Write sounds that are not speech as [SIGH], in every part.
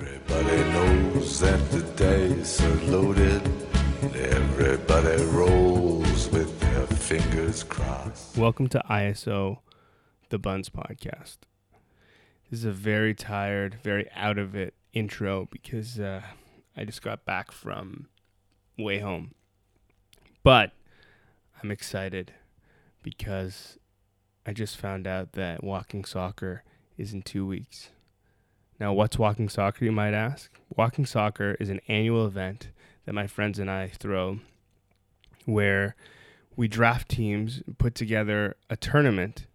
Everybody knows that the dice are loaded. Everybody rolls with their fingers crossed. Welcome to ISO, the Bunz podcast. This is a very tired, very out of it intro because uh, I just got back from WayHome. But I'm excited because I just found out that walking soccer is in two weeks. Now, what's walking soccer, you might ask? Walking soccer is an annual event that my friends and I throw where we draft teams, put together a tournament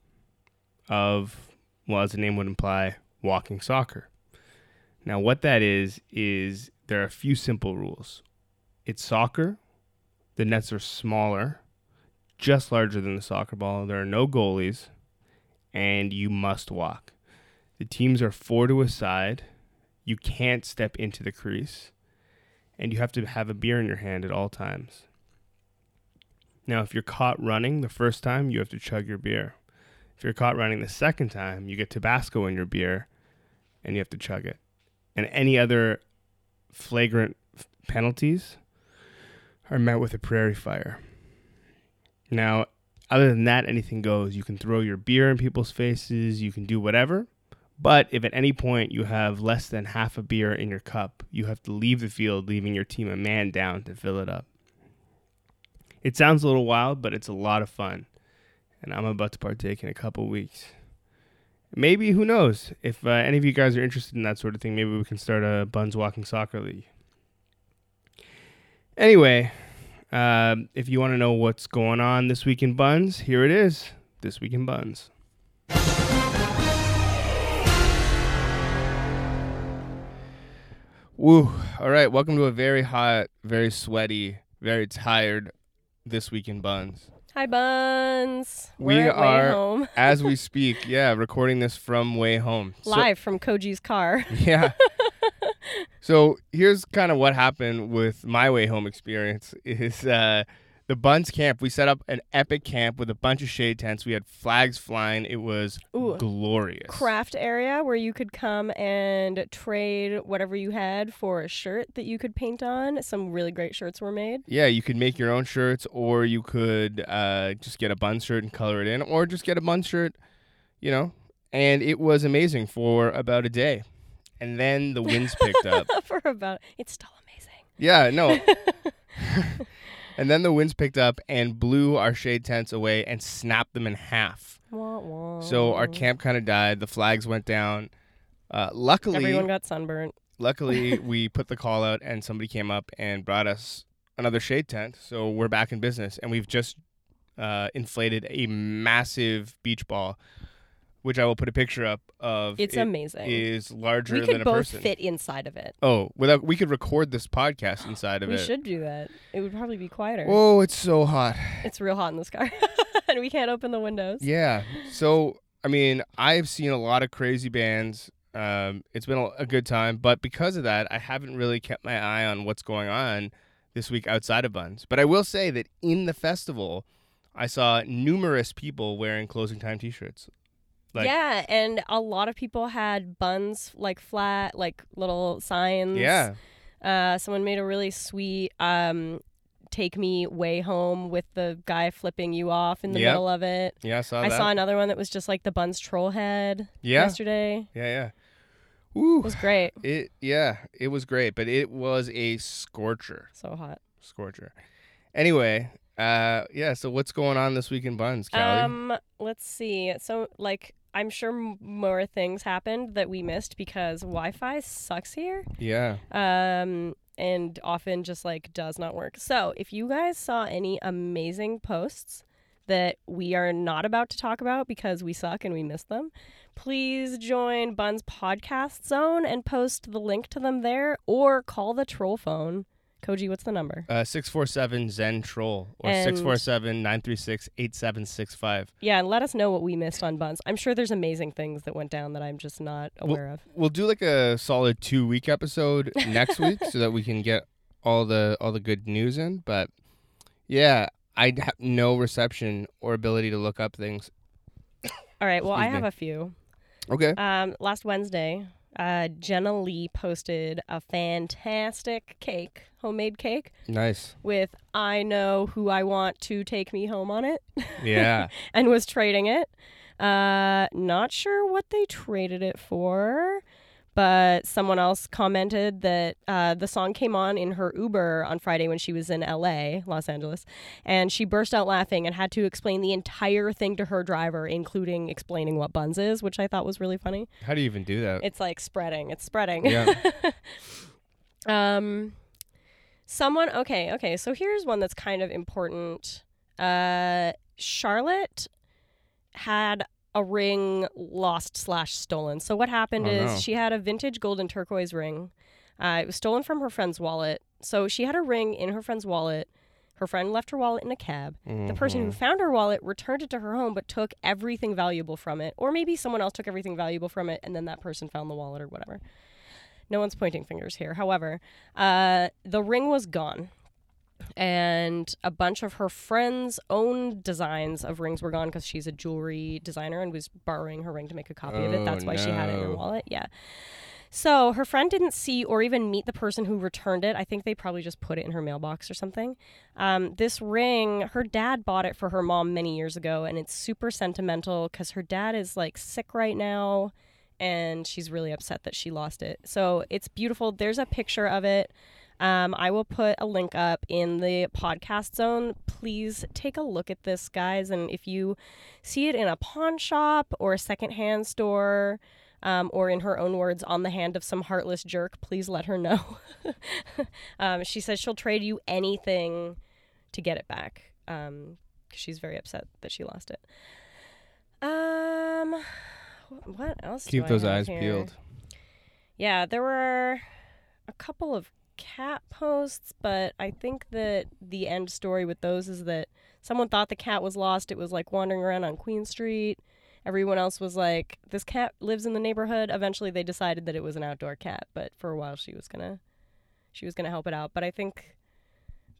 of, well, as the name would imply, walking soccer. Now, what that is, is there are a few simple rules. It's soccer, the nets are smaller, just larger than the soccer ball. There are no goalies, and you must walk. The teams are four to a side. You can't step into the crease, and you have to have a beer in your hand at all times. Now, if you're caught running the first time, you have to chug your beer. If you're caught running the second time, you get Tabasco in your beer and you have to chug it. And any other flagrant f- penalties are met with a prairie fire. Now, other than that, anything goes. You can throw your beer in people's faces, you can do whatever. But if at any point you have less than half a beer in your cup, you have to leave the field, leaving your team a man down to fill it up. It sounds a little wild, but it's a lot of fun. And I'm about to partake in a couple weeks. Maybe, who knows? If uh, any of you guys are interested in that sort of thing, maybe we can start a Bunz Walking Soccer League. Anyway, um, if you want to know what's going on this week in Bunz, here it is This Week in Bunz. Woo. All right. Welcome to a very hot, very sweaty, very tired This Week in Bunz. Hi, Bunz. We We're Way are- home [LAUGHS] As we [LAUGHS] speak, yeah, recording this from WayHome. So- live from Koji's car. [LAUGHS] yeah. so here's kind of what happened with my WayHome experience is uh the Bunz camp. We set up an epic camp with a bunch of shade tents. We had flags flying. It was Ooh. glorious. Craft area where you could come and trade whatever you had for a shirt that you could paint on. Some really great shirts were made. Yeah, you could make your own shirts, or you could uh, just get a bun shirt and color it in, or just get a bun shirt, you know. And it was amazing for about a day, and then the winds picked up. [LAUGHS] for about it's still amazing. Yeah, no. [LAUGHS] and then the winds picked up and blew our shade tents away and snapped them in half. Wah, wah. So our camp kind of died. The flags went down. Uh, luckily, everyone got sunburnt. luckily [LAUGHS] we put the call out and somebody came up and brought us another shade tent. So we're back in business and we've just uh, inflated a massive beach ball, which I will put a picture up of. It's It amazing. Is larger we than could a both person. fit inside of it. Oh, without we could record this podcast [GASPS] inside of We it. We should do that. It would probably be quieter. Oh, it's so hot. it's real hot in this [LAUGHS] car, and we can't open the windows. Yeah. So, I mean, I've seen a lot of crazy bands. Um, it's been a, a good time, but because of that, I haven't really kept my eye on what's going on this week outside of Bunz. But I will say that in the festival, I saw numerous people wearing closing time T-shirts. Like, yeah, and a lot of people had buns like flat, like little signs. Yeah. Uh, someone made a really sweet um, "Take Me Way Home" with the guy flipping you off in the Yep. middle of it. Yeah. I saw I that. saw another one that was just like the Bunz troll head yeah. yesterday. Yeah. Yeah. Woo. It was great. It yeah, it was great, but it was a scorcher. So hot. Scorcher. Anyway, uh yeah, so what's going on this week in Bunz, Callie? Um, let's see. So like. I'm sure m- more things happened that we missed because Wi-Fi sucks here. yeah. um, and often just like does not work. So if you guys saw any amazing posts that we are not about to talk about because we suck and we miss them, please join Bunz podcast zone and post the link to them there or call the troll phone. Koji, what's the number? Uh, 647 Zen Troll or And- 647 936 8765. Yeah, and let us know what we missed on Bunz. I'm sure there's amazing things that went down that I'm just not aware of. We'll do like a solid two week episode [LAUGHS] next week so that we can get all the all the good news in. But yeah, I have no reception or ability to look up things. All right, well, I me. have a few. Okay. Um, last Wednesday, uh, Jenna Lee posted a fantastic cake, homemade cake, Nice. with I know who I want to take me home on it, Yeah. [LAUGHS] and was trading it. Uh, not sure what they traded it for, but someone else commented that uh, the song came on in her Uber on Friday when she was in LA, Los Angeles, and she burst out laughing and had to explain the entire thing to her driver, including explaining what Bunz is, which I thought was really funny. How do you even do that? It's like spreading. It's spreading. Yeah. [LAUGHS] um someone okay, okay. So here's one that's kind of important. Uh Charlotte had a ring lost slash stolen. So what happened Oh, is no. she had a vintage gold and turquoise ring. Uh, it was stolen from her friend's wallet. So she had a ring in her friend's wallet. Her friend left her wallet in a cab. The person who Mhm. found her wallet returned it to her home, but took everything valuable from it. Or maybe someone else took everything valuable from it, and then that person found the wallet or whatever. No one's pointing fingers here. However, uh, the ring was gone. And a bunch of her friends' own designs of rings were gone because she's a jewelry designer and was borrowing her ring to make a copy of it. Oh, That's why she had it in her wallet. Yeah. So her friend didn't see or even meet the person who returned it. I think they probably just put it in her mailbox or something. Um, this ring, her dad bought it for her mom many years ago, and it's super sentimental because her dad is like sick right now, and she's really upset that she lost it. So it's beautiful. There's a picture of it. Um, I will put a link up in the podcast zone. Please take a look at this, guys. And if you see it in a pawn shop or a secondhand store, um, or in her own words, on the hand of some heartless jerk, please let her know. [LAUGHS] um, she says she'll trade you anything to get it back. Um, 'cause she's very upset that she lost it. Um, what else? do Keep those eyes here? peeled. Yeah, there were a couple of cat posts, but I think that the end story with those is that someone thought the cat was lost. It was like wandering around on Queen Street. Everyone else was like, this cat lives in the neighborhood. Eventually they decided that it was an outdoor cat, but for a while she was gonna she was gonna help it out. But I think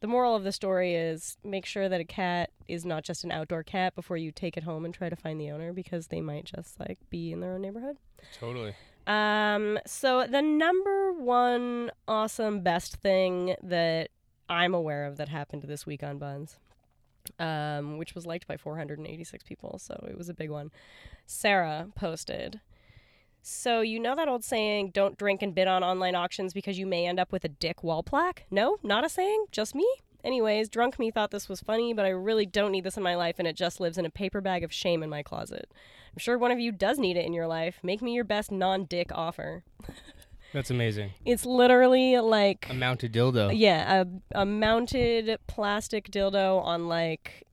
the moral of the story is make sure that a cat is not just an outdoor cat before you take it home and try to find the owner because they might just like be in their own neighborhood. Totally. Um, so the number one awesome best thing that I'm aware of that happened this week on Bunz, um, which was liked by 486 people, so it was a big one. Sarah posted. So you know that old saying, "Don't drink and bid on online auctions because you may end up with a dick wall plaque." No, not a saying, just me. Anyways, drunk me thought this was funny, but I really don't need this in my life, and it just lives in a paper bag of shame in my closet. I'm sure one of you does need it in your life. Make me your best non-dick offer. That's amazing. It's literally like A mounted dildo. yeah, a, a mounted plastic dildo on like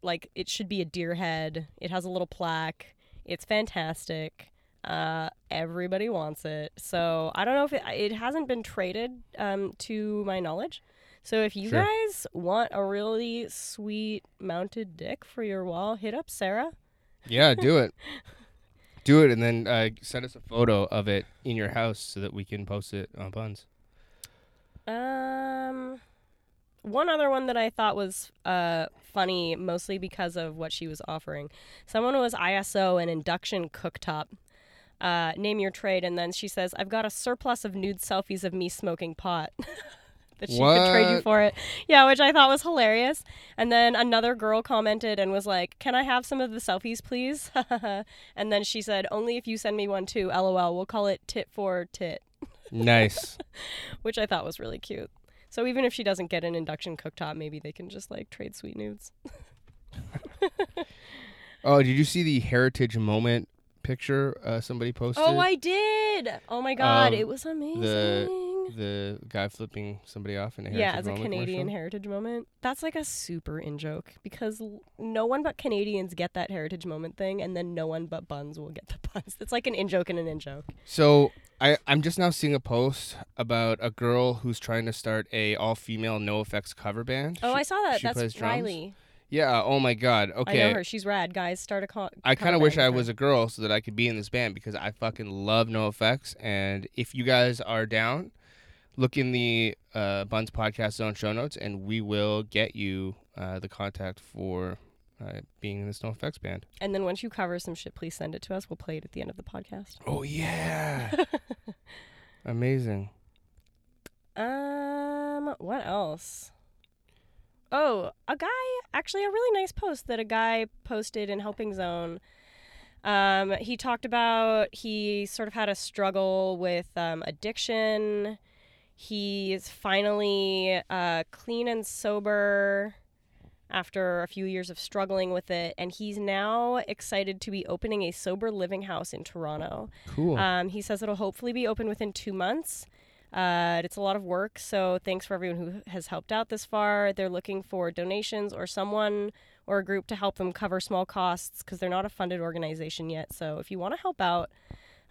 like it should be a deer head. It has a little plaque. It's fantastic. Uh, everybody wants it. So I don't know if it, it hasn't been traded um, to my knowledge. So if you Sure. guys want a really sweet mounted dick for your wall, hit up Sarah. Yeah, do it. do it, and then uh, send us a photo of it in your house so that we can post it on Bunz. Um, one other one that I thought was uh funny, mostly because of what she was offering. Someone was ISO an induction cooktop. Uh, name your trade, and then she says, "I've got a surplus of nude selfies of me smoking pot." [LAUGHS] that she could trade you for it. Yeah, which I thought was hilarious. And then another girl commented and was like, "Can I have some of the selfies, please?" [LAUGHS] and then she said, "Only if you send me one too." LOL. We'll call it tit for tit Nice. [LAUGHS] which I thought was really cute. So even if she doesn't get an induction cooktop, maybe they can just like trade sweet nudes. [LAUGHS] oh, did you see the heritage moment picture uh, somebody posted? Oh, I did. Oh my god, Of it was amazing. the guy flipping somebody off in a heritage yeah, as a Canadian commercial? heritage moment. That's like a super in joke because l- no one but Canadians get that heritage moment thing, and then no one but buns will get the [LAUGHS] buns. It's like an in joke and an in joke. So I I'm just now seeing a post about a girl who's trying to start a all female NOFX cover band. Oh, She- I saw that. That's drums? Yeah. Oh my God. Okay. I know her. She's rad. Guys, start a call. I kind of wish I was A- a girl so that I could be in this band because I fucking love NOFX. And if you guys are down, look in the uh, Bunz Podcast Zone show notes and we will get you uh, the contact for uh, being in this NOFX band. and then once you cover some shit, please send it to us. We'll play it at the end of the podcast. Oh, yeah. [LAUGHS] Amazing. Um, what else? Oh, a guy actually a really nice post that a guy posted in Helping Zone. Um, he talked about he sort of had a struggle with um, addiction. He's finally uh, clean and sober after a few years of struggling with it, and he's now excited to be opening a sober living house in Toronto. Cool. Um, he says it'll hopefully be open within two months. Uh, it's a lot of work, so thanks for everyone who has helped out this far. They're looking for donations or someone or a group to help them cover small costs because they're not a funded organization yet. So if you want to help out,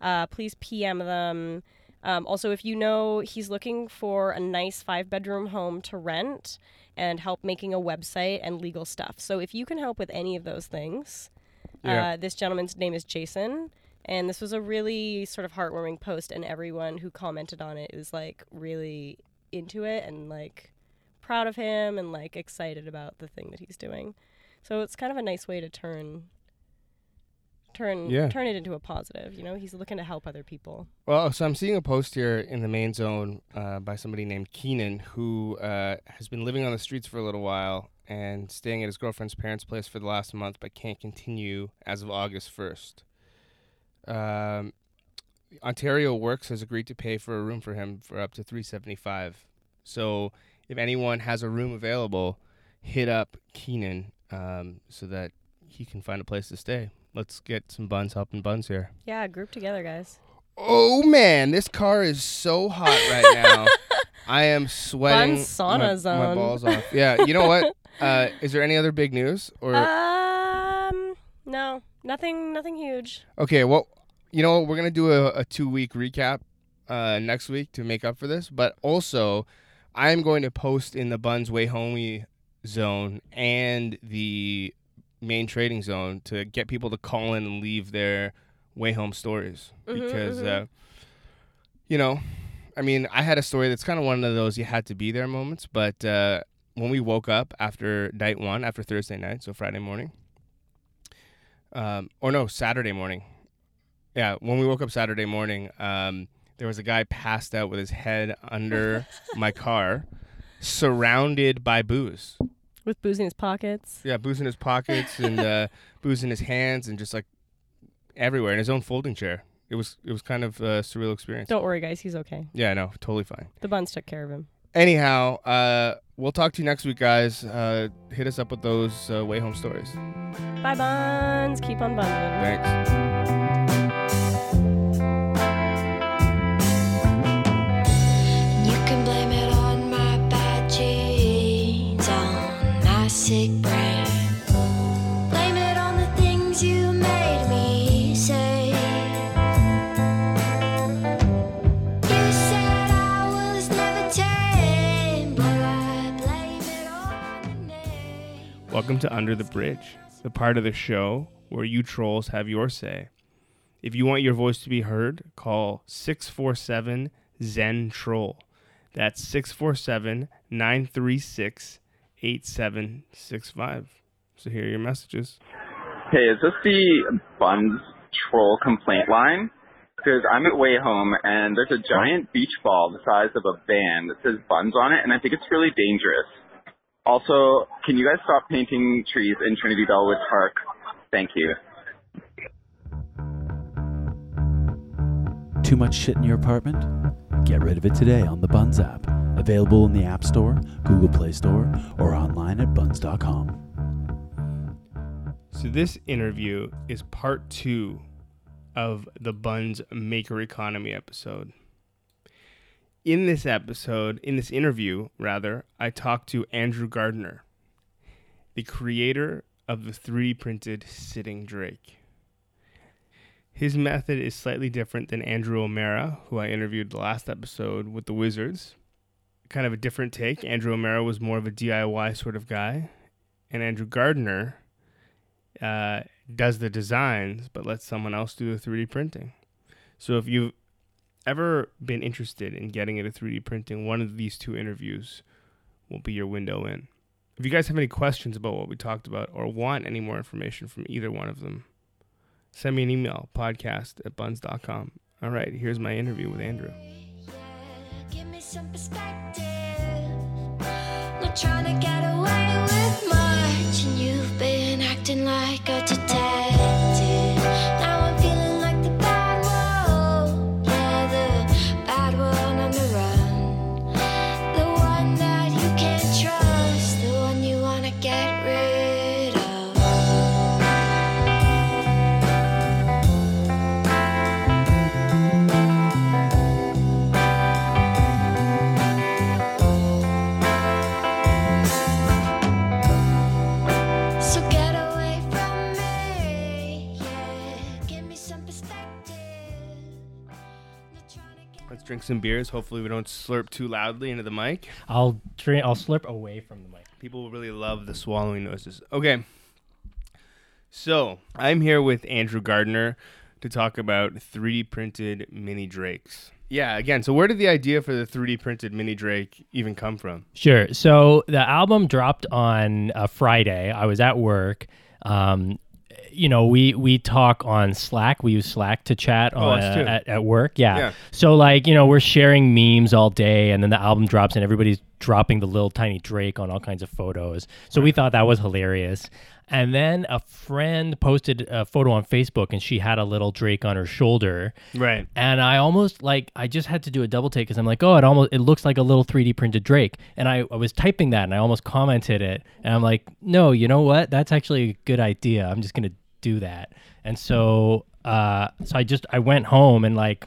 uh, please PM them. Um, also, if you know he's looking for a nice five bedroom home to rent and help making a website and legal stuff. So if you can help with any of those things, Yeah. uh, this gentleman's name is Jason. And this was a really sort of heartwarming post, and everyone who commented on it was like really into it and like proud of him and like excited about the thing that he's doing. So it's kind of a nice way to turn turn Yeah. turn it into a positive. You know, he's looking to help other people. Well, so I'm seeing a post here in the main zone uh, by somebody named Keenan who uh, has been living on the streets for a little while and staying at his girlfriend's parents' place for the last month, but can't continue as of August 1st. Um, Ontario Works has agreed to pay for a room for him for up to 375. So if anyone has a room available, hit up Keenan um, so that he can find a place to stay. Let's get some Bunz helping Bunz here. Yeah, group together, guys. Oh man, this car is so hot right [LAUGHS] now. I am sweating Fun sauna my, my balls off. Yeah, you know what? [LAUGHS] Uh, is there any other big news or no, nothing, nothing huge. okay? Well, you know? We're gonna do a, a two week recap uh, next week to make up for this, but also I am going to post in the Bunz Way Homey zone and the main trading zone to get people to call in and leave their WayHome stories Mhm, because mhm. uh, you know i mean i had a story that's kind of one of those you had to be there moments but uh, when we woke up after night one after thursday night so friday morning um, or no saturday morning yeah when we woke up saturday morning um, there was a guy passed out with his head under [LAUGHS] my car surrounded by booze With booze in his pockets. yeah, booze in his pockets [LAUGHS] and uh, booze in his hands and just like everywhere in his own folding chair. It was it was kind of a surreal experience. Don't worry, guys. He's okay. Yeah, no, totally fine. The Bunz took care of him. Anyhow, uh, we'll talk to you next week, guys. Uh, hit us up with those uh, WayHome stories. Bye, Bunz. Keep on bundling. Thanks. Welcome to Under the Bridge, the part of the show where you trolls have your say. If you want your voice to be heard, call 647 Zen Troll. That's 647 936 8765. So here are your messages. Hey, is this the Bunz troll complaint line? Because I'm at WayHome and there's a giant beach ball the size of a van that says Bunz on it, and I think it's really dangerous. Also, can you guys stop painting trees in Trinity Bellwood Park? Thank you. Too much shit in your apartment? Get rid of it today on the Bunz app. Available in the App Store, Google Play Store, or online at bunz.com. So this interview is part two of the Bunz Maker Economy episode. In this episode, in this interview, rather, I talked to Andrew Gardner, the creator of the 3D printed sitting Drake. His method is slightly different than Andrew O'Mara, who I interviewed the last episode with the Wizards. Kind of a different take. Andrew O'Mara was more of a DIY sort of guy, and Andrew Gardner uh, does the designs, but lets someone else do the 3D printing. So if you've ever been interested in getting into 3D printing, one of these two interviews will be your window in. If you guys have any questions about what we talked about or want any more information from either one of them, send me an email, podcast at bunz.com. All right, here's my interview with Andrew. some drink some beers. Hopefully, we don't slurp too loudly into the mic. I'll drink. I'll slurp away from the mic. People will really love the swallowing noises. Okay. So, I'm here with Andrew Gardner to talk about 3D printed mini drakes. Yeah, again, so where did the idea for the 3D printed mini drake even come from? Sure. So the album dropped on a Friday. I was at work. Um, you know, we we talk on Slack. We use Slack to chat Oh, on, too. Uh, at, at work. Yeah. Yeah. So like, you know, we're sharing memes all day, and then the album drops, and everybody's dropping the little tiny Drake on all kinds of photos. So we thought that was hilarious. And then a friend posted a photo on Facebook, and she had a little Drake on her shoulder. Right. and I almost like I just had to do a double take because I'm like, oh, it almost it looks like a little 3D printed Drake, and I, I was typing that and I almost commented it, and I'm like, no, you know what? That's actually a good idea. I'm just gonna do that, and so uh, so I just I went home and like,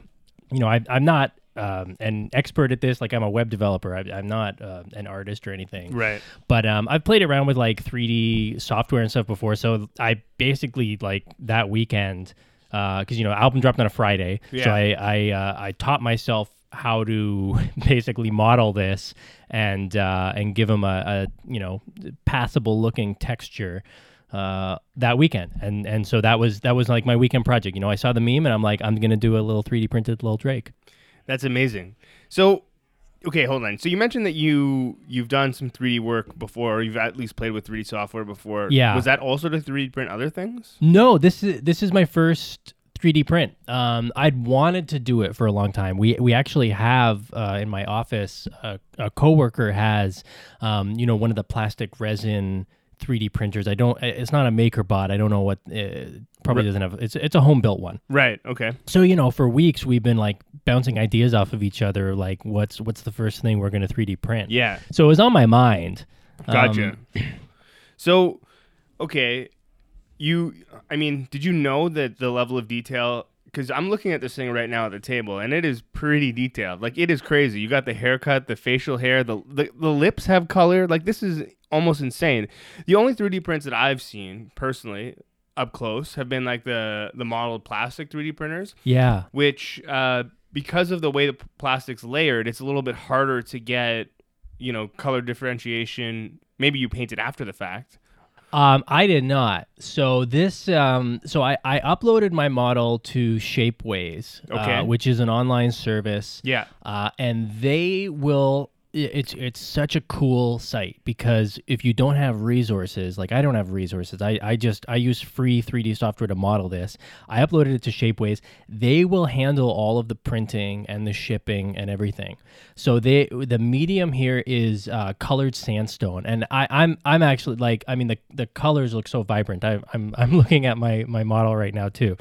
you know, I, I'm not um, an expert at this. Like I'm a web developer. I, I'm not uh, an artist or anything. Right. But um, I've played around with like 3D software and stuff before. So I basically like that weekend, because you know, album dropped on a Friday. So I I, uh, I taught myself how to [LAUGHS] basically model this and uh, and give them a, a you know passable looking texture. Uh, that weekend, and and so that was that was like my weekend project. You know, I saw the meme, and I'm like, I'm gonna do a little 3D printed little Drake. That's amazing. So, okay, hold on. So you mentioned that you you've done some 3D work before, or you've at least played with 3D software before. Yeah. Was that also to 3D print other things? No, this is this is my first 3D print. Um, I'd wanted to do it for a long time. We we actually have uh, in my office a, a coworker has, um, you know, one of the plastic resin 3D printers. I don't. It's not a MakerBot. I don't know what. Uh, probably doesn't have. It's it's a home built one. Right. Okay. So you know, for weeks we've been like bouncing ideas off of each other. Like, what's what's the first thing we're gonna 3D print? Yeah. So it was on my mind. Gotcha. Um, [CLEARS THROAT] so, okay, you. I mean, did you know that the level of detail? Because I'm looking at this thing right now at the table, and it is pretty detailed. Like it is crazy. You got the haircut, the facial hair, the the, the lips have color. Like this is almost insane. The only 3D prints that I've seen personally up close have been like the the modeled plastic 3D printers yeah. which uh, because of the way the plastic's layered, it's a little bit harder to get, you know, color differentiation. Maybe you paint it after the fact. Um, I did not. So this, um, so I, I uploaded my model to Shapeways, Okay. uh, which is an online service. Yeah. Uh, and they will. It's it's such a cool site because if you don't have resources, like I don't have resources, I, I just I use free 3D software to model this. I uploaded it to Shapeways. They will handle all of the printing and the shipping and everything. So they the medium here is uh, colored sandstone, and I, I'm I'm actually like I mean the the colors look so vibrant. I, I'm I'm [LAUGHS] looking at my my model right now too,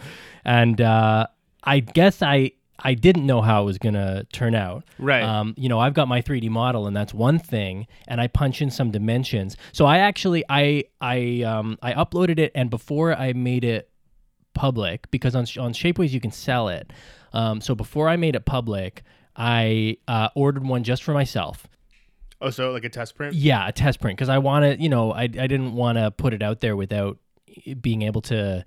and uh, I guess I I didn't know how it was gonna turn out. Right. Um, you know, I've got my 3D model, and that's one thing, and I punch in some dimensions. So I actually I I um I uploaded it, and before I made it public, because on on Shapeways you can sell it. Um, so before I made it public, I uh, ordered one just for myself. Oh, so like a test print? Yeah, a test print because I wanted, you know, I I didn't want to put it out there without being able to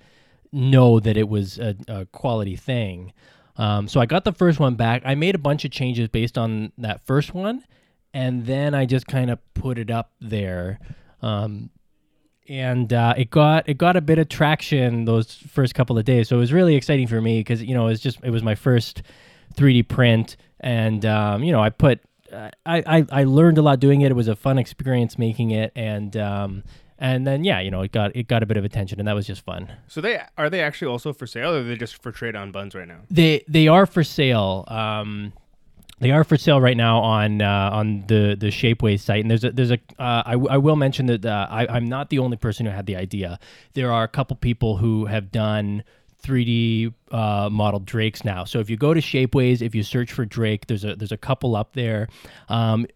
know that it was a, a quality thing. Um, so I got the first one back. I made a bunch of changes based on that first one, and then I just kind of put it up there. Um, and uh, it got it got a bit of traction those first couple of days. So it was really exciting for me because you know it was just it was my first 3D print, and um, you know I put I, I I learned a lot doing it. It was a fun experience making it, and um, and then yeah, you know it got it got a bit of attention, and that was just fun. So they are they actually also for sale, or are they just for trade on Bunz right now? They they are for sale. Um, They are for sale right now on uh, on the the Shapeways site, and there's a there's a uh, I, w- I will mention that uh, I, I'm not the only person who had the idea. There are a couple people who have done 3D uh, modeled drakes now. So if you go to Shapeways, if you search for Drake, there's a there's a couple up there. Um,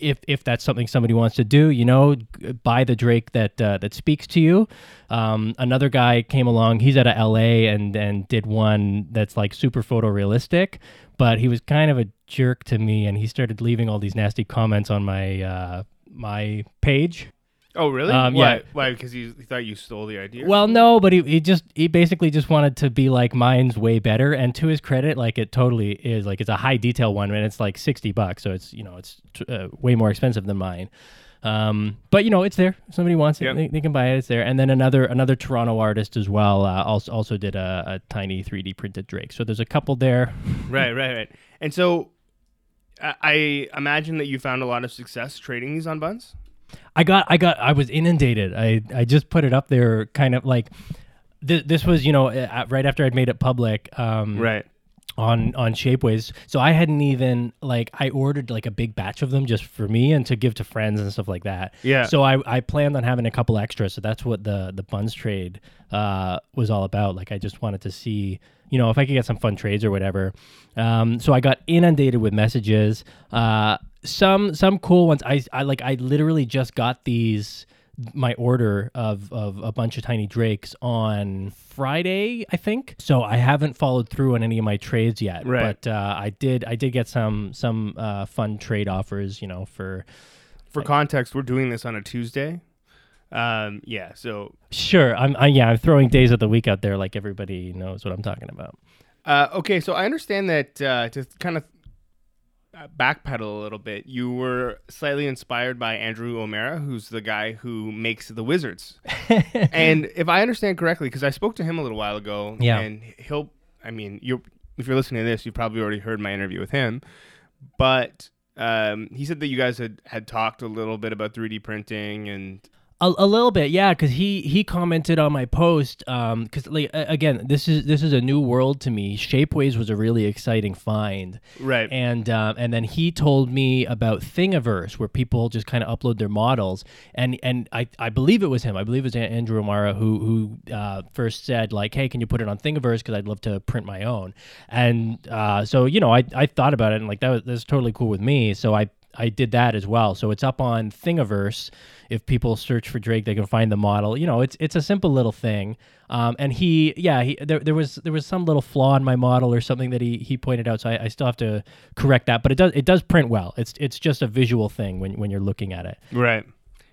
if if that's something somebody wants to do, you know, buy the Drake that uh, that speaks to you. Um, another guy came along. He's out of L.A. and and did one that's like super photorealistic, but he was kind of a jerk to me, and he started leaving all these nasty comments on my uh, my page. Oh, really? Um, Why? yeah. Why? Because he, he thought you stole the idea. Well, no, but he, he just he basically just wanted to be like mine's way better. And to his credit, like it totally is. Like it's a high detail one, and it's like sixty bucks, so it's you know it's uh, way more expensive than mine. Um, but you know it's there. If somebody wants it, Yep. they, they can buy it. It's there. And then another another Toronto artist as well uh, also also did a, a tiny three D printed Drake. So there's a couple there. [LAUGHS] right, right, right. And so, I, I imagine that you found a lot of success trading these on Bunz. I got, I got, I was inundated. I, I just put it up there, kind of like, th- this was, you know, right after I'd made it public. Um, Right. on on Shapeways. So I hadn't even like I ordered like a big batch of them just for me and to give to friends and stuff like that. Yeah. So I I planned on having a couple extras. So that's what the the Bunz trade uh was all about. Like I just wanted to see you know if I could get some fun trades or whatever. Um, so I got inundated with messages. Uh, some some cool ones. I I like I literally just got these my order of, of a bunch of tiny drakes on Friday, I think. So I haven't followed through on any of my trades yet. Right. But uh, I did I did get some some uh, fun trade offers, you know, for For context, we're doing this on a Tuesday. Um, yeah. So, sure. I'm I, yeah, I'm throwing days of the week out there like everybody knows what I'm talking about. uh, okay. So I understand that uh, to kind of backpedal a little bit, you were slightly inspired by Andrew O'Mara, who's the guy who makes the Wizards. [LAUGHS] and if I understand correctly, because I spoke to him a little while ago, Yeah. and he'll, I mean, you if you're listening to this, you've probably already heard my interview with him, but um, he said that you guys had had talked a little bit about 3D printing and A, a little bit, yeah, because he he commented on my post. Um, because like again, this is this is a new world to me. Shapeways was a really exciting find, right, and um, and then he told me about Thingiverse, where people just kind of upload their models, and and I, I believe it was him. I believe it was Andrew O'Mara who who uh, first said like, hey, can you put it on Thingiverse because I'd love to print my own, and uh, so you know I I thought about it and like that was that's totally cool with me. So I I did that as well. So it's up on Thingiverse. If people search for Drake, they can find the model. You know, it's it's a simple little thing. Um, and he, yeah, he there, there was there was some little flaw in my model or something that he he pointed out. So I, I still have to correct that. But it does it does print well. It's it's just a visual thing when when you're looking at it. right.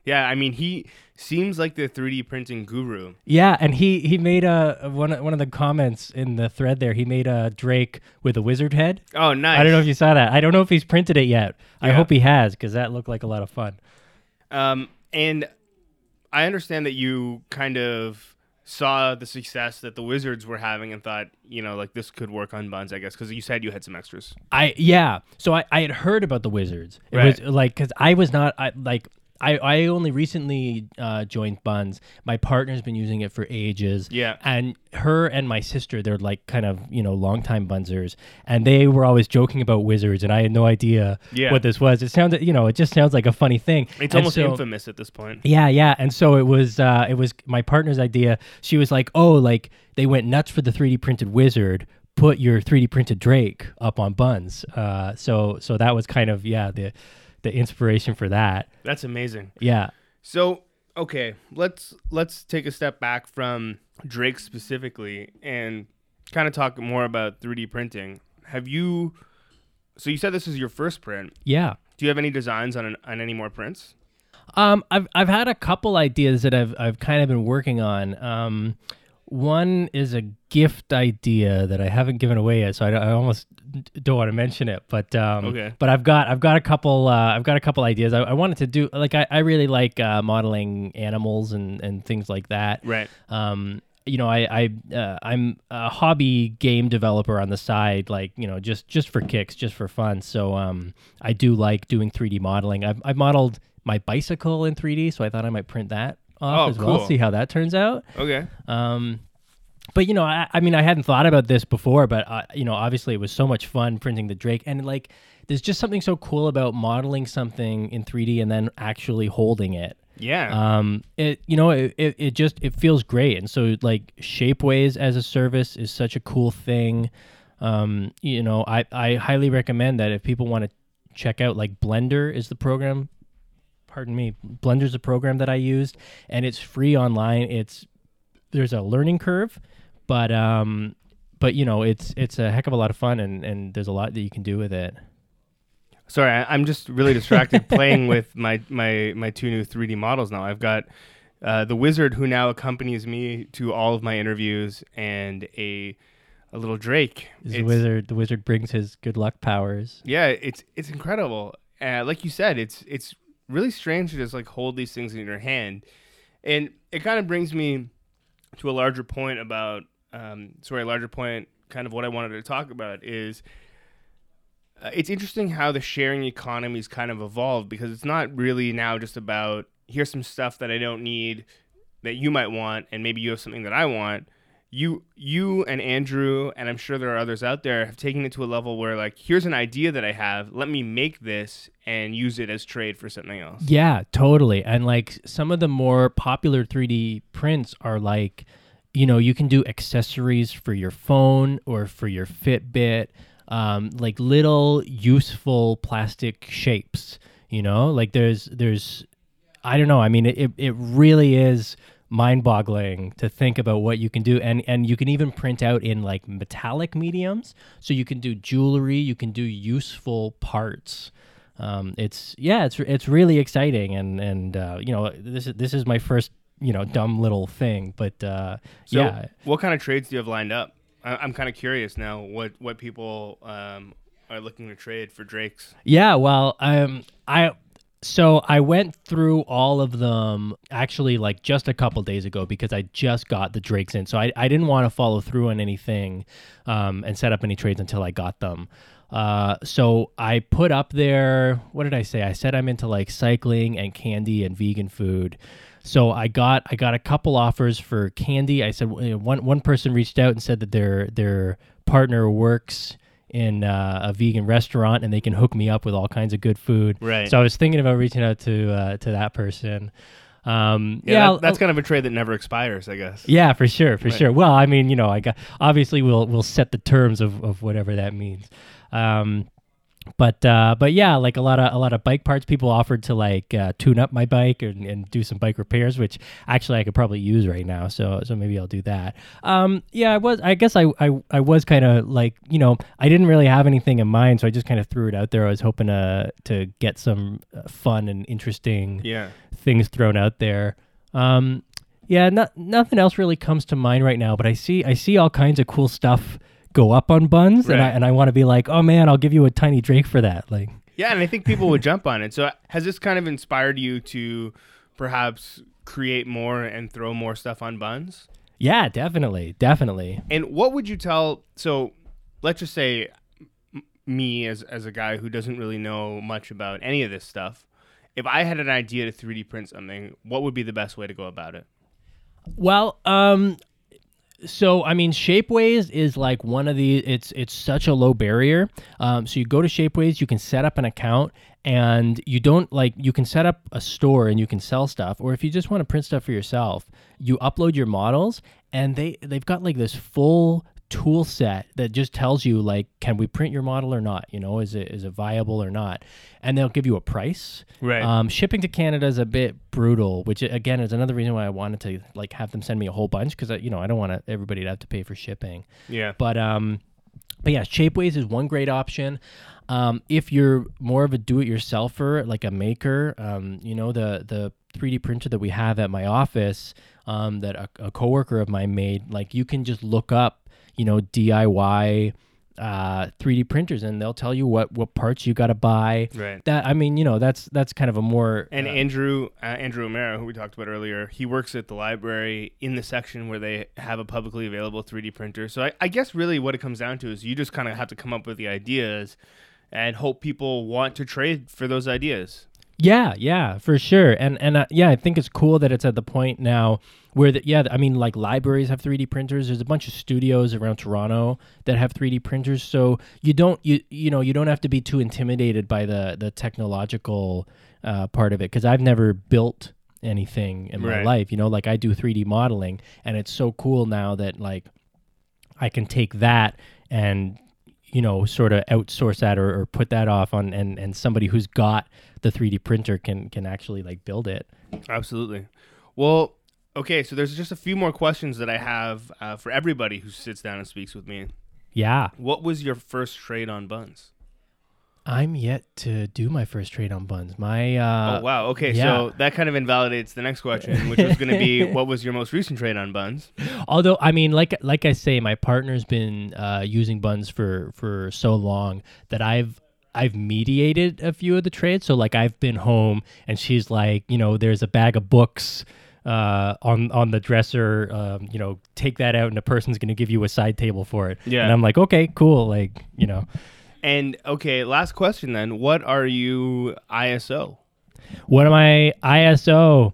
Yeah, I mean, he seems like the 3D printing guru. Yeah, and he he made a one one of the comments in the thread there. He made a Drake with a wizard head. Oh, nice. I don't know if you saw that. I don't know if he's printed it yet. I hope he has because that looked like a lot of fun. Um, and I understand that you kind of saw the success that the Wizards were having and thought, you know, like this could work on Bunz, I guess, because you said you had some extras. I yeah. So I, I had heard about the Wizards. It Right. was like because I was not I like I I only recently uh, joined Bunz. My partner's been using it for ages. Yeah. And her and my sister, they're like kind of you know longtime Bunzers, and they were always joking about Wizards, and I had no idea Yeah. what this was. It sounded you know it just sounds like a funny thing. It's And almost so- infamous at this point. yeah, yeah. And so it was uh it was my partner's idea. She was like, "Oh, like they went nuts for the 3D printed wizard. Put your 3D printed Drake up on Bunz." Uh so so that was kind of yeah, the the inspiration for that. That's amazing. Yeah. So, okay, let's let's take a step back from Drake specifically and kind of talk more about 3D printing. Have you So you said this is your first print. Yeah. Do you have any designs on an, on any more prints? Um, I've I've had a couple ideas that I've I've kind of been working on. Um, one is a gift idea that I haven't given away yet, so I, I almost don't want to mention it. But um, Okay. But I've got I've got a couple uh, I've got a couple ideas. I, I wanted to do like I, I really like uh, modeling animals and and things like that. Right. Um, you know, I I uh, I'm a hobby game developer on the side, like you know, just just for kicks, just for fun. So um, I do like doing 3D modeling. I've I've modeled my bicycle in 3D, so I thought I might print that off Oh, as well. cool. See how that turns out. Okay. Um, but you know, I, I mean, I hadn't thought about this before, but uh, you know, obviously it was so much fun printing the Drake, and like, there's just something so cool about modeling something in 3D and then actually holding it. Yeah. Um, it you know, it, it, it just it feels great, and so like Shapeways as a service is such a cool thing. Um, you know, I I highly recommend that if people want to check out like Blender is the program. Pardon me, Blender's a program that I used, and it's free online. It's there's a learning curve, but um, but you know, it's it's a heck of a lot of fun, and and there's a lot that you can do with it. Sorry, I, I'm just really distracted [LAUGHS] playing with my, my, my two new 3D models now. I've got uh, the wizard who now accompanies me to all of my interviews and a a little Drake. The wizard, the wizard brings his good luck powers. Yeah, it's it's incredible. Uh, like you said, it's it's really strange to just like hold these things in your hand, and it kind of brings me to a larger point about um, sorry, a larger point. Kind of what I wanted to talk about is uh, it's interesting how the sharing economy's kind of evolved because it's not really now just about here's some stuff that I don't need that you might want, and maybe you have something that I want you you and Andrew and I'm sure there are others out there have taken it to a level where like here's an idea that I have let me make this and use it as trade for something else Yeah, totally. And like some of the more popular 3D prints are like, you know, you can do accessories for your phone or for your Fitbit, um, like little useful plastic shapes. You know, like there's there's, I don't know. I mean, it it, it really is mind-boggling to think about what you can do. And and you can even print out in like metallic mediums. So you can do jewelry you can do useful parts. Um, it's yeah, it's it's really exciting, and and uh, you know this is this is my first you know dumb little thing, but uh, so yeah, what kind of trades do you have lined up? I- I'm kind of curious now what what people um, are looking to trade for Drakes. Yeah. Well, um, I so I went through all of them actually like just a couple days ago because I just got the Drakes in, so I I didn't want to follow through on anything um, and set up any trades until I got them. Uh, so I put up there. What did I say? I said I'm into like cycling and candy and vegan food. So I got I got a couple offers for candy. I said one one person reached out and said that their their partner works in uh, a vegan restaurant and they can hook me up with all kinds of good food. Right. So I was thinking about reaching out to uh, to that person. Um, yeah, yeah, that- I'll- that's kind of a trade that never expires I guess yeah, for sure, for Right. sure. Well, I mean, you know, I got obviously we'll we'll set the terms of, of whatever that means. Um, but uh, but yeah, like a lot of a lot of bike parts, people offered to like uh, tune up my bike and, and do some bike repairs, which actually I could probably use right now. So so maybe I'll do that. Um, yeah, I was. I guess I I, I was kind of like you know I didn't really have anything in mind, so I just kind of threw it out there. I was hoping to to get some uh, fun and interesting yeah things thrown out there. Um, yeah, not, nothing else really comes to mind right now, but I see I see all kinds of cool stuff go up on Bunz, and I and I want to be like, oh man, I'll give you a tiny Drake for that. Like, Yeah, and I think people would [LAUGHS] jump on it. So has this kind of inspired you to perhaps create more and throw more stuff on Bunz? yeah, definitely, definitely. And what would you tell? So let's just say me as as a guy who doesn't really know much about any of this stuff. If I had an idea to 3D print something, what would be the best way to go about it? Well, um, so I mean, Shapeways is like one of the. It's it's such a low barrier. Um, so you go to Shapeways, you can set up an account, and you don't like you can set up a store and you can sell stuff, or if you just want to print stuff for yourself, you upload your models, and they they've got like this full tool set that just tells you like can we print your model or not you know is it is it viable or not and they'll give you a price Right. um, shipping to Canada is a bit brutal, which again is another reason why I wanted to like have them send me a whole bunch because you know I don't want to, everybody to have to pay for shipping. Yeah. But um, but yeah, Shapeways is one great option. Um, if you're more of a do-it-yourselfer, like a maker, um, you know the the 3D printer that we have at my office, um, that a, a coworker of mine made, like you can just look up, you know, DIY uh 3D printers and they'll tell you what what parts you got to buy Right. that I mean, you know, that's that's kind of a more And uh, Andrew uh, Andrew O'Mara, who we talked about earlier, he works at the library in the section where they have a publicly available 3D printer. So I, I guess really what it comes down to is you just kind of have to come up with the ideas and hope people want to trade for those ideas. Yeah, yeah, for sure. And and uh, yeah, I think it's cool that it's at the point now where the, yeah, I mean like libraries have 3D printers. There's a bunch of studios around Toronto that have 3D printers. So you don't you you know, you don't have to be too intimidated by the the technological uh, part of it cuz I've never built anything in my Right. life, you know, like I do 3D modeling and it's so cool now that like I can take that and you know sort of outsource that or, or put that off on and and somebody who's got the 3D printer can can actually like build it. Absolutely. Well, okay, so there's just a few more questions that I have uh, for everybody who sits down and speaks with me. Yeah. What was your first trade on Bunz? I'm yet to do my first trade on Bunz. My uh oh wow. Okay, yeah. so that kind of invalidates the next question, which was going to be [LAUGHS] what was your most recent trade on Bunz? although I mean like like I say my partner's been uh using Bunz for for so long that I've I've mediated a few of the trades. So like I've been home and she's like, you know, there's a bag of books uh, on on the dresser. Um, you know, take that out and the person's gonna give you a side table for it. Yeah. And I'm like, okay, cool. Like, you know, And okay, last question then. What are you ISO? what am I ISO?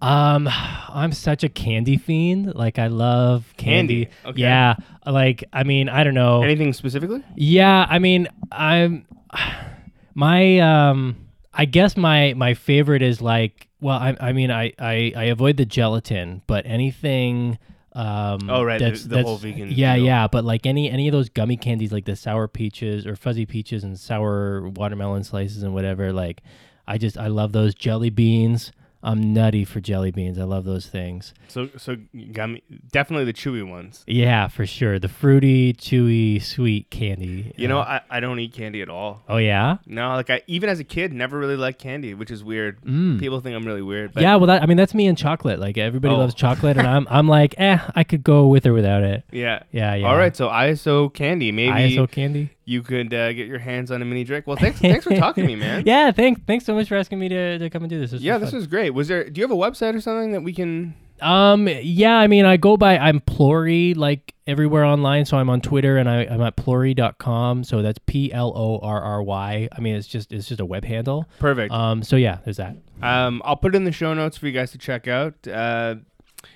Um, [SIGHS] I'm such a candy fiend. Like I love candy. Candy, okay. Yeah. Like I mean, I don't know. Anything specifically? Yeah, I mean, I'm [SIGHS] my um I guess my my favorite is like well, I I mean, I I, I avoid the gelatin, but anything um Oh, right, the- that's, the that's- whole vegan Yeah, deal. yeah, but like any any of those gummy candies like the sour peaches or fuzzy peaches and sour watermelon slices and whatever, like I just I love those jelly beans. I'm nutty for jelly beans. I love those things. So so me definitely the chewy ones. Yeah, for sure. The fruity, chewy, sweet candy. You know, Uh, I, I don't eat candy at all. oh yeah. No, like I even as a kid never really liked candy, which is weird. Mm. People think I'm really weird. But yeah, well, that, I mean, that's me and chocolate. Like everybody Oh. loves chocolate, and [LAUGHS] I'm, I'm like, eh, I could go with or without it. Yeah. Yeah, yeah. All right, so ISO candy. Maybe ISO candy. You could uh, get your hands on a mini drink. Well, thanks thanks for [LAUGHS] talking to me, man. Yeah, thanks, thanks so much for asking me to, to come and do this. This Yeah, was this was great. Was there? Do you have a website or something that we can? Um, yeah, I mean, I go by I'm Plorry like everywhere online. So I'm on Twitter and I, I'm at plorry.com. So that's P L O R R Y. I mean, it's just it's just a web handle. Perfect. Um, so yeah, there's that. Um, I'll put it in the show notes for you guys to check out. Uh,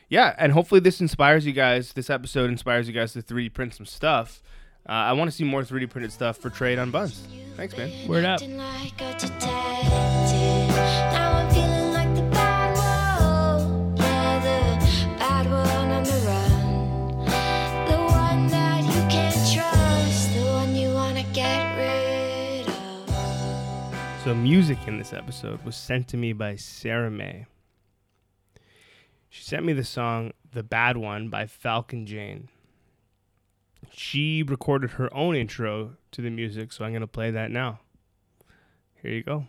yeah, and hopefully this inspires you guys. This episode inspires you guys to 3D print some stuff. Uh, I want to see more 3D printed stuff for trade on Bunz. Thanks, man. Word up. Acting like a detective. Now I'm feeling like the bad one. Yeah, the bad one on the run. The one that you can't trust. The one you wanna get rid of. So, music in this episode was sent to me by Sarah May. She sent me the song The Bad One by Falcon Jane. She recorded her own intro to the music, so I'm going to play that now. Here you go.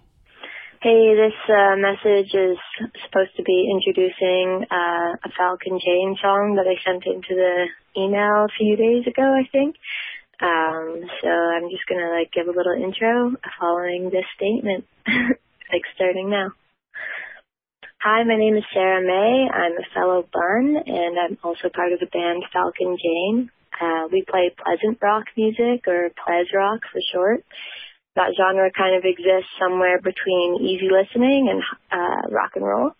Hey, this uh, message is supposed to be introducing uh, a Falcon Jane song that I sent into the email a few days ago, I think. Um, so I'm just gonna like give a little intro following this statement, [LAUGHS] like starting now. Hi, my name is Sarah May. I'm a fellow bun, and I'm also part of the band Falcon Jane. Uh, we play pleasant rock music, or ples rock for short that genre kind of exists somewhere between easy listening and uh, rock and roll.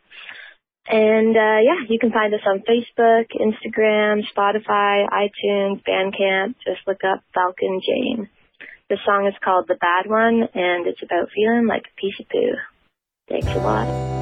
And uh, yeah, you can find us on Facebook, Instagram, Spotify, iTunes, Bandcamp. Just look up Falcon Jane. The song is called The Bad One, and it's about feeling like a piece of poo. Thanks a lot.